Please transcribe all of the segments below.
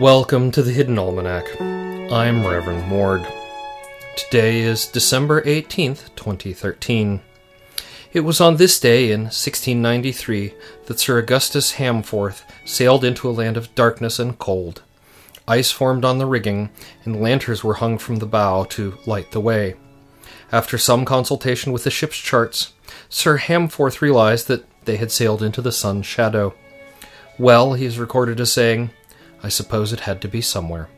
Welcome to the Hidden Almanac. I'm Reverend Mord. Today is December 18th, 2013. It was on this day in 1693 that Sir Augustus Hamforth sailed into a land of darkness and cold. Ice formed on the rigging, and lanterns were hung from the bow to light the way. After some consultation with the ship's charts, Sir Hamforth realized that they had sailed into the sun's shadow. Well, he is recorded as saying, I suppose it had to be somewhere.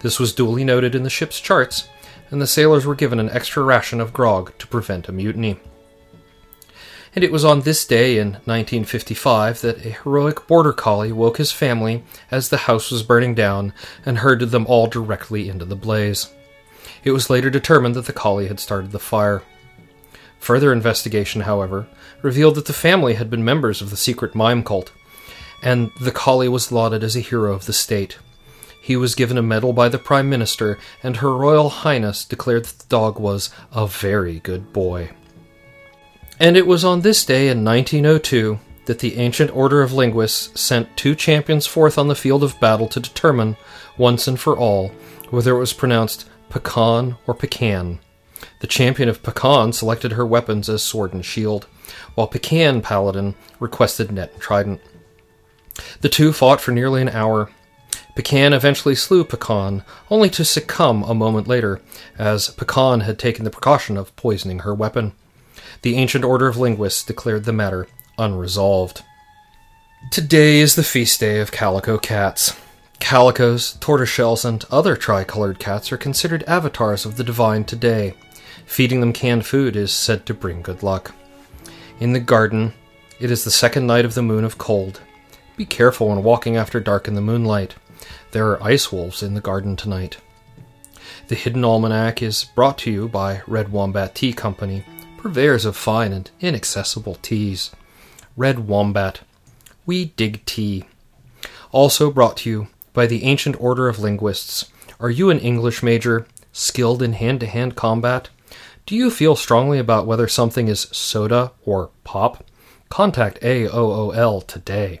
This was duly noted in the ship's charts, and the sailors were given an extra ration of grog to prevent a mutiny. And it was on this day in 1955 that a heroic border collie woke his family as the house was burning down and herded them all directly into the blaze. It was later determined that the collie had started the fire. Further investigation, however, revealed that the family had been members of the secret mime cult and the collie was lauded as a hero of the state. He was given a medal by the Prime Minister, and Her Royal Highness declared that the dog was a very good boy. And it was on this day in 1902 that the Ancient Order of Linguists sent two champions forth on the field of battle to determine, once and for all, whether it was pronounced pecan or pecan. The champion of pecan selected her weapons as sword and shield, while pecan paladin requested net and trident. The two fought for nearly an hour. Pecan eventually slew Pecan, only to succumb a moment later, as Pecan had taken the precaution of poisoning her weapon. The Ancient Order of Linguists declared the matter unresolved. Today is the feast day of calico cats. Calicos, tortoiseshells, and other tricolored cats are considered avatars of the divine today. Feeding them canned food is said to bring good luck. In the garden, it is the second night of the moon of cold. Be careful when walking after dark in the moonlight. There are ice wolves in the garden tonight. The Hidden Almanac is brought to you by Red Wombat Tea Company, purveyors of fine and inaccessible teas. Red Wombat. We dig tea. Also brought to you by the Ancient Order of Linguists. Are you an English major, skilled in hand to hand combat? Do you feel strongly about whether something is soda or pop? Contact AOOL today.